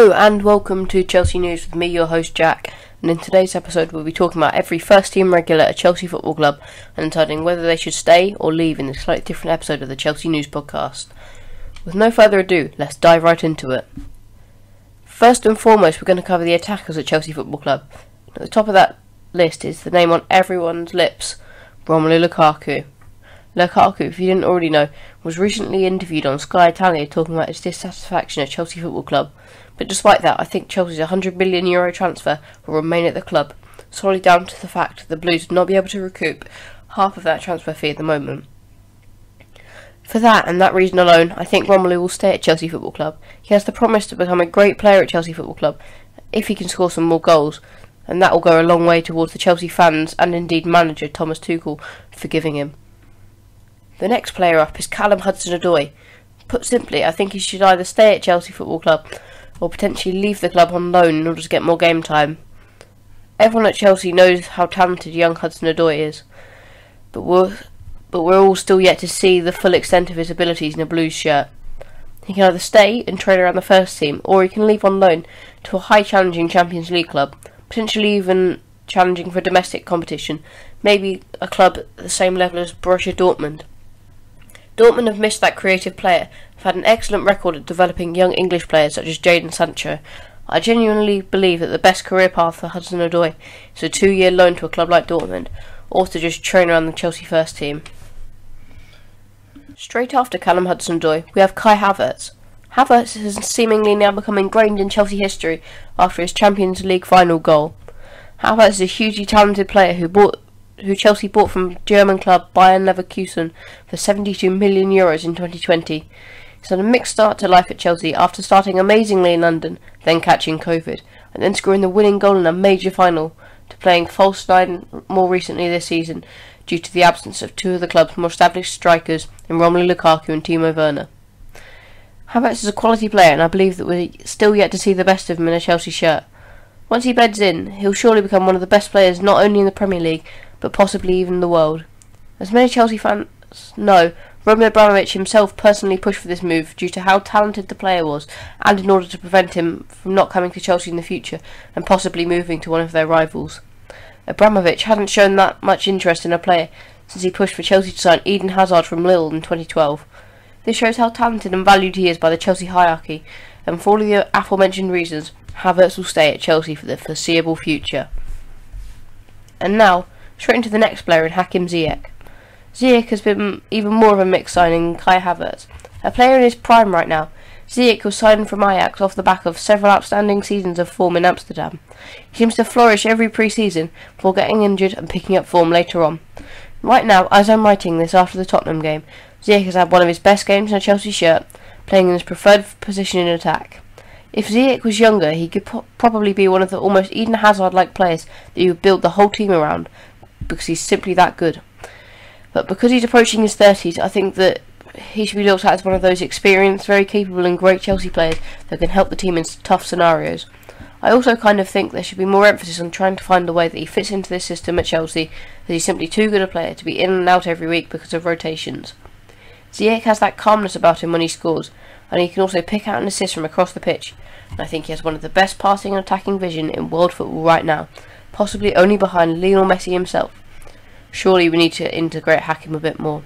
Hello and welcome to Chelsea News with me, your host Jack. And in today's episode, we'll be talking about every first team regular at Chelsea Football Club and deciding whether they should stay or leave in this slightly different episode of the Chelsea News podcast. With no further ado, let's dive right into it. First and foremost, we're going to cover the attackers at Chelsea Football Club. At the top of that list is the name on everyone's lips Romelu Lukaku. Lukaku, if you didn't already know, was recently interviewed on Sky Italia talking about his dissatisfaction at Chelsea Football Club. But despite that, I think Chelsea's 100 million euro transfer will remain at the club, solely down to the fact that the Blues would not be able to recoup half of that transfer fee at the moment. For that and that reason alone, I think Romelu will stay at Chelsea Football Club. He has the promise to become a great player at Chelsea Football Club if he can score some more goals, and that will go a long way towards the Chelsea fans and indeed manager Thomas Tuchel forgiving him. The next player up is Callum Hudson-Odoi. Put simply, I think he should either stay at Chelsea Football Club or potentially leave the club on loan in order to get more game time. Everyone at Chelsea knows how talented young Hudson-Odoi is, but we're, but we're all still yet to see the full extent of his abilities in a Blues shirt. He can either stay and train around the first team, or he can leave on loan to a high challenging Champions League club, potentially even challenging for domestic competition, maybe a club at the same level as Borussia Dortmund. Dortmund have missed that creative player, They've had an excellent record at developing young English players such as Jadon Sancho. I genuinely believe that the best career path for Hudson Odoi is a two year loan to a club like Dortmund, or to just train around the Chelsea first team. Straight after Callum Hudson Odoi, we have Kai Havertz. Havertz has seemingly now become ingrained in Chelsea history after his Champions League final goal. Havertz is a hugely talented player who bought who Chelsea bought from German club Bayern Leverkusen for 72 million euros in 2020. He's had a mixed start to life at Chelsea after starting amazingly in London, then catching COVID, and then scoring the winning goal in a major final, to playing false nine more recently this season due to the absence of two of the club's more established strikers in Romelu Lukaku and Timo Werner. Havertz is a quality player, and I believe that we're still yet to see the best of him in a Chelsea shirt. Once he beds in, he'll surely become one of the best players not only in the Premier League, but possibly even the world. As many Chelsea fans know, Roman Abramovich himself personally pushed for this move due to how talented the player was, and in order to prevent him from not coming to Chelsea in the future and possibly moving to one of their rivals. Abramovich hadn't shown that much interest in a player since he pushed for Chelsea to sign Eden Hazard from Lille in 2012. This shows how talented and valued he is by the Chelsea hierarchy, and for all the aforementioned reasons, Havertz will stay at Chelsea for the foreseeable future. And now, Straight into the next player in Hakim Ziyech. Ziyech has been even more of a mixed signing than Kai Havertz. A player in his prime right now, Ziyech was signed from Ajax off the back of several outstanding seasons of form in Amsterdam. He seems to flourish every pre-season before getting injured and picking up form later on. Right now, as I'm writing this after the Tottenham game, Ziyech has had one of his best games in a Chelsea shirt, playing in his preferred position in attack. If Ziyech was younger, he could po- probably be one of the almost Eden Hazard-like players that you would build the whole team around, because he's simply that good. But because he's approaching his 30s, I think that he should be looked at as one of those experienced, very capable and great Chelsea players that can help the team in tough scenarios. I also kind of think there should be more emphasis on trying to find a way that he fits into this system at Chelsea, as he's simply too good a player to be in and out every week because of rotations. Ziyech has that calmness about him when he scores, and he can also pick out an assist from across the pitch. And I think he has one of the best passing and attacking vision in world football right now, possibly only behind Lionel Messi himself. Surely we need to integrate Hakim a bit more.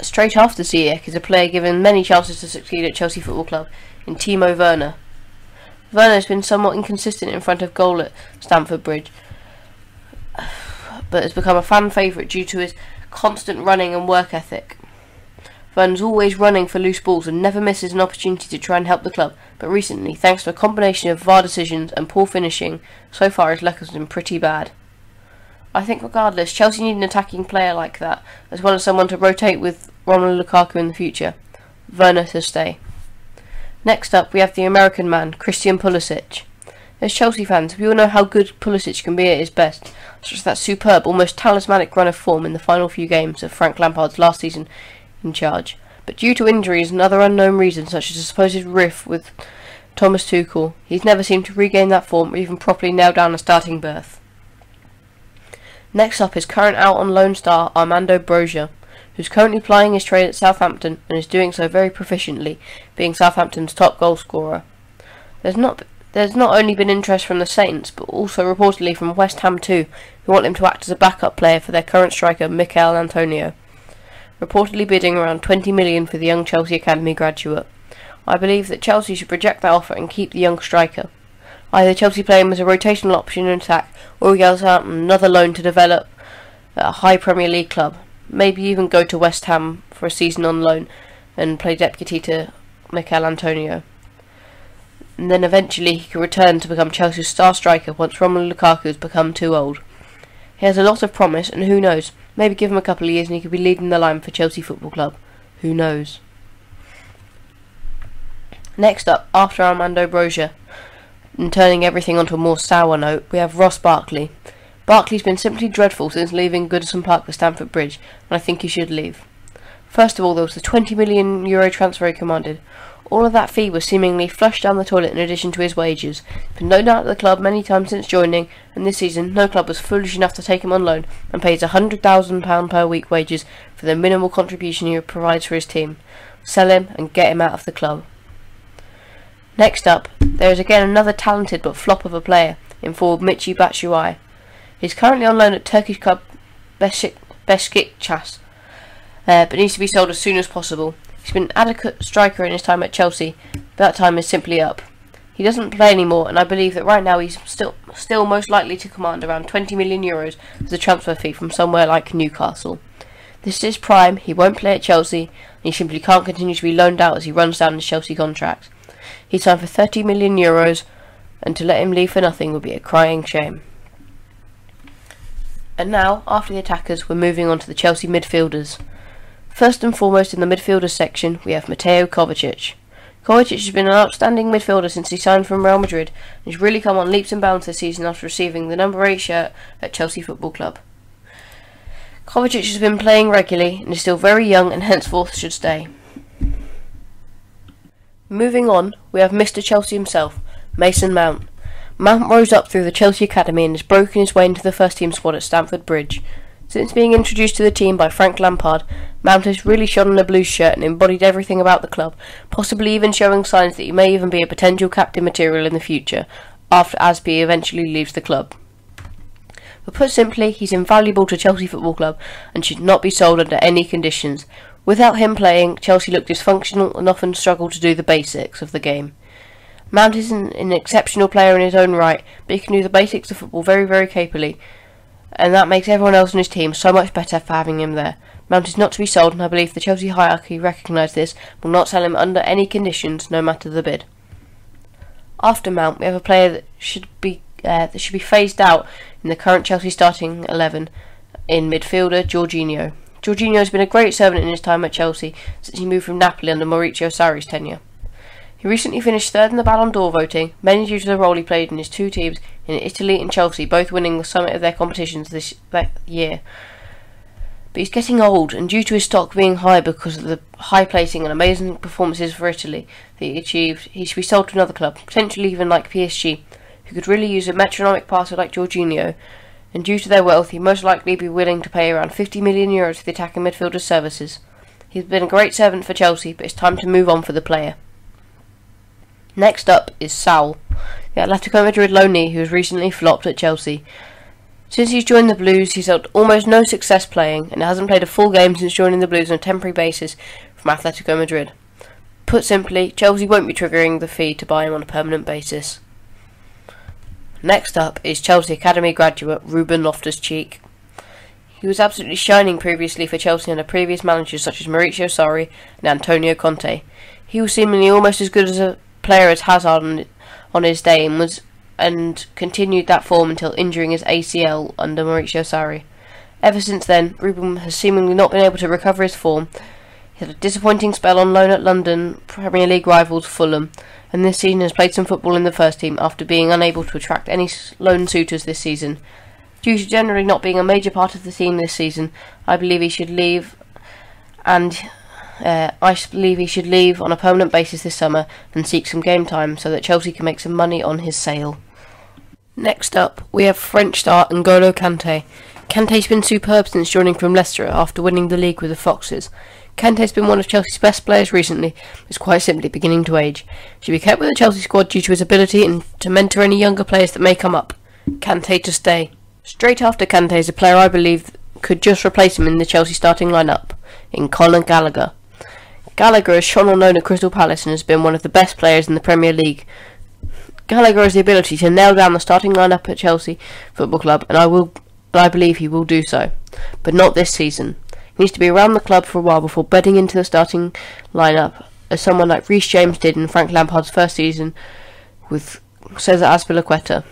Straight after Ziyech is a player given many chances to succeed at Chelsea Football Club in Timo Werner. Werner has been somewhat inconsistent in front of goal at Stamford Bridge, but has become a fan favourite due to his constant running and work ethic. Werner's always running for loose balls and never misses an opportunity to try and help the club, but recently, thanks to a combination of VAR decisions and poor finishing, so far his luck has been pretty bad. I think regardless, Chelsea need an attacking player like that, as well as someone to rotate with Romelu Lukaku in the future. Werner to stay. Next up, we have the American man, Christian Pulisic. As Chelsea fans, we all know how good Pulisic can be at his best, such as that superb, almost talismanic run of form in the final few games of Frank Lampard's last season in charge. But due to injuries and other unknown reasons, such as a supposed rift with Thomas Tuchel, he's never seemed to regain that form or even properly nail down a starting berth. Next up is current out on loan star Armando Broja, who's currently plying his trade at Southampton and is doing so very proficiently, being Southampton's top goal scorer. There's not there's not only been interest from the Saints, but also reportedly from West Ham too, who want him to act as a backup player for their current striker Michail Antonio. Reportedly bidding around 20 million for the young Chelsea Academy graduate. I believe that Chelsea should reject that offer and keep the young striker. Either Chelsea play him as a rotational option in attack, or he goes out another loan to develop at a high Premier League club. Maybe even go to West Ham for a season on loan and play deputy to Michail Antonio and then eventually he could return to become Chelsea's star striker once Romelu Lukaku has become too old. He has a lot of promise, and who knows, maybe give him a couple of years and he could be leading the line for Chelsea Football Club. Who knows? Next up, after Armando Broja, and turning everything onto a more sour note, we have Ross Barkley. Barkley's been simply dreadful since leaving Goodison Park for Stamford Bridge, and I think he should leave. First of all, there was the 20 million euro transfer he commanded. All of that fee was seemingly flushed down the toilet in addition to his wages. Been no doubt at the club many times since joining, and this season no club was foolish enough to take him on loan and pays a hundred thousand pound per week wages for the minimal contribution he provides for his team. Sell him and get him out of the club. Next up, there is again another talented but flop of a player in forward Michy Batshuayi. He's currently on loan at Turkish club Beşik Beşiktaş, uh, but needs to be sold as soon as possible. He's been an adequate striker in his time at Chelsea, but that time is simply up. He doesn't play anymore, and I believe that right now he's still still most likely to command around 20 million euros as a transfer fee from somewhere like Newcastle. This is his prime, he won't play at Chelsea, and he simply can't continue to be loaned out as he runs down his Chelsea contract. He signed for 30 million euros, and to let him leave for nothing would be a crying shame. And now, after the attackers, we're moving on to the Chelsea midfielders. First and foremost in the midfielders section, we have Mateo Kovacic. Kovacic has been an outstanding midfielder since he signed from Real Madrid and has really come on leaps and bounds this season after receiving the number 8 shirt at Chelsea Football Club. Kovacic has been playing regularly and is still very young and henceforth should stay. Moving on, we have Mr. Chelsea himself, Mason Mount. Mount rose up through the Chelsea Academy and has broken his way into the first team squad at Stamford Bridge. Since being introduced to the team by Frank Lampard, Mount has really shone in a blue shirt and embodied everything about the club, possibly even showing signs that he may even be a potential captain material in the future, after Azpi eventually leaves the club. But put simply, he's invaluable to Chelsea Football Club and should not be sold under any conditions. Without him playing, Chelsea look dysfunctional and often struggle to do the basics of the game. Mount is an, an exceptional player in his own right, but he can do the basics of football very, very capably, and that makes everyone else in his team so much better for having him there. Mount is not to be sold, and I believe the Chelsea hierarchy recognise this will not sell him under any conditions, no matter the bid. After Mount, we have a player that should be uh, that should be phased out in the current Chelsea starting eleven in midfielder Jorginho. Jorginho has been a great servant in his time at Chelsea since he moved from Napoli under Maurizio Sarri's tenure. He recently finished third in the Ballon d'Or voting, mainly due to the role he played in his two teams in Italy and Chelsea, both winning the summit of their competitions this that year. But he's getting old, and due to his stock being high because of the high placing and amazing performances for Italy that he achieved, he should be sold to another club, potentially even like PSG, who could really use a metronomic passer like Jorginho. And due to their wealth, he'd most likely be willing to pay around 50 million euros for the attacking midfielder's services. He's been a great servant for Chelsea, but it's time to move on for the player. Next up is Saul, the Atletico Madrid loanee who has recently flopped at Chelsea. Since he's joined the Blues, he's had almost no success playing and hasn't played a full game since joining the Blues on a temporary basis from Atletico Madrid. Put simply, Chelsea won't be triggering the fee to buy him on a permanent basis. Next up is Chelsea Academy graduate Ruben Loftus-Cheek. He was absolutely shining previously for Chelsea under previous managers such as Maurizio Sarri and Antonio Conte. He was seemingly almost as good as a player as Hazard on, on his day and was and continued that form until injuring his ACL under Maurizio Sarri. Ever since then, Ruben has seemingly not been able to recover his form. He had a disappointing spell on loan at London Premier League rivals Fulham, and this season has played some football in the first team after being unable to attract any loan suitors this season. Due to generally not being a major part of the team this season, I believe he should leave and uh, I believe he should leave on a permanent basis this summer and seek some game time so that Chelsea can make some money on his sale. Next up, we have French star N'Golo Kante. Kante's been superb since joining from Leicester after winning the league with the Foxes. Kante's been one of Chelsea's best players recently, is quite simply beginning to age. Should be kept with the Chelsea squad due to his ability and to mentor any younger players that may come up. Kante to stay. Straight after Kante is a player I believe could just replace him in the Chelsea starting lineup, in Conor Gallagher. Gallagher has shone on loan at Crystal Palace and has been one of the best players in the Premier League. Gallagher has the ability to nail down the starting lineup at Chelsea Football Club, and I will, and I believe he will do so, but not this season. He needs to be around the club for a while before bedding into the starting lineup, as someone like Reece James did in Frank Lampard's first season with Cesar Azpilicueta.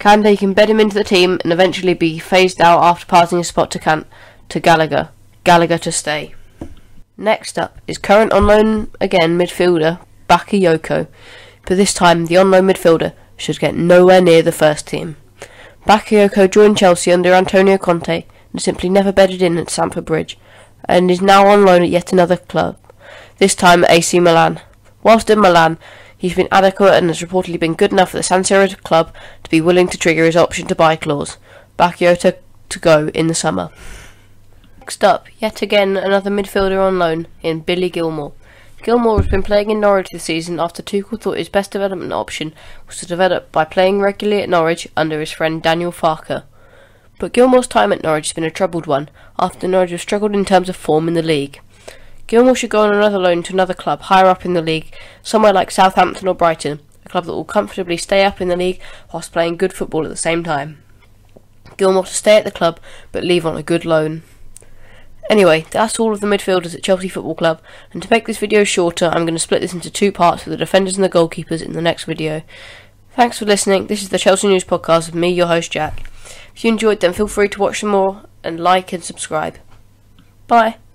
Kante can bed him into the team and eventually be phased out after passing his spot to Can- to Gallagher. Gallagher to stay. Next up is current on loan again midfielder Bakayoko, but this time the on loan midfielder should get nowhere near the first team. Bakayoko joined Chelsea under Antonio Conte and simply never bedded in at Stamford Bridge, and is now on loan at yet another club, this time at AC Milan. Whilst in Milan, he's been adequate and has reportedly been good enough for the San Siro club to be willing to trigger his option to buy clause. Bakayoko to go in the summer. Next up, yet again another midfielder on loan in Billy Gilmour. Gilmour has been playing in Norwich this season after Tuchel thought his best development option was to develop by playing regularly at Norwich under his friend Daniel Farke. But Gilmour's time at Norwich has been a troubled one after Norwich have struggled in terms of form in the league. Gilmour should go on another loan to another club higher up in the league, somewhere like Southampton or Brighton, a club that will comfortably stay up in the league whilst playing good football at the same time. Gilmour to stay at the club but leave on a good loan. Anyway, that's all of the midfielders at Chelsea Football Club, and to make this video shorter, I'm going to split this into two parts for the defenders and the goalkeepers in the next video. Thanks for listening. This is the Chelsea News Podcast with me, your host Jack. If you enjoyed, then feel free to watch some more and like and subscribe. Bye.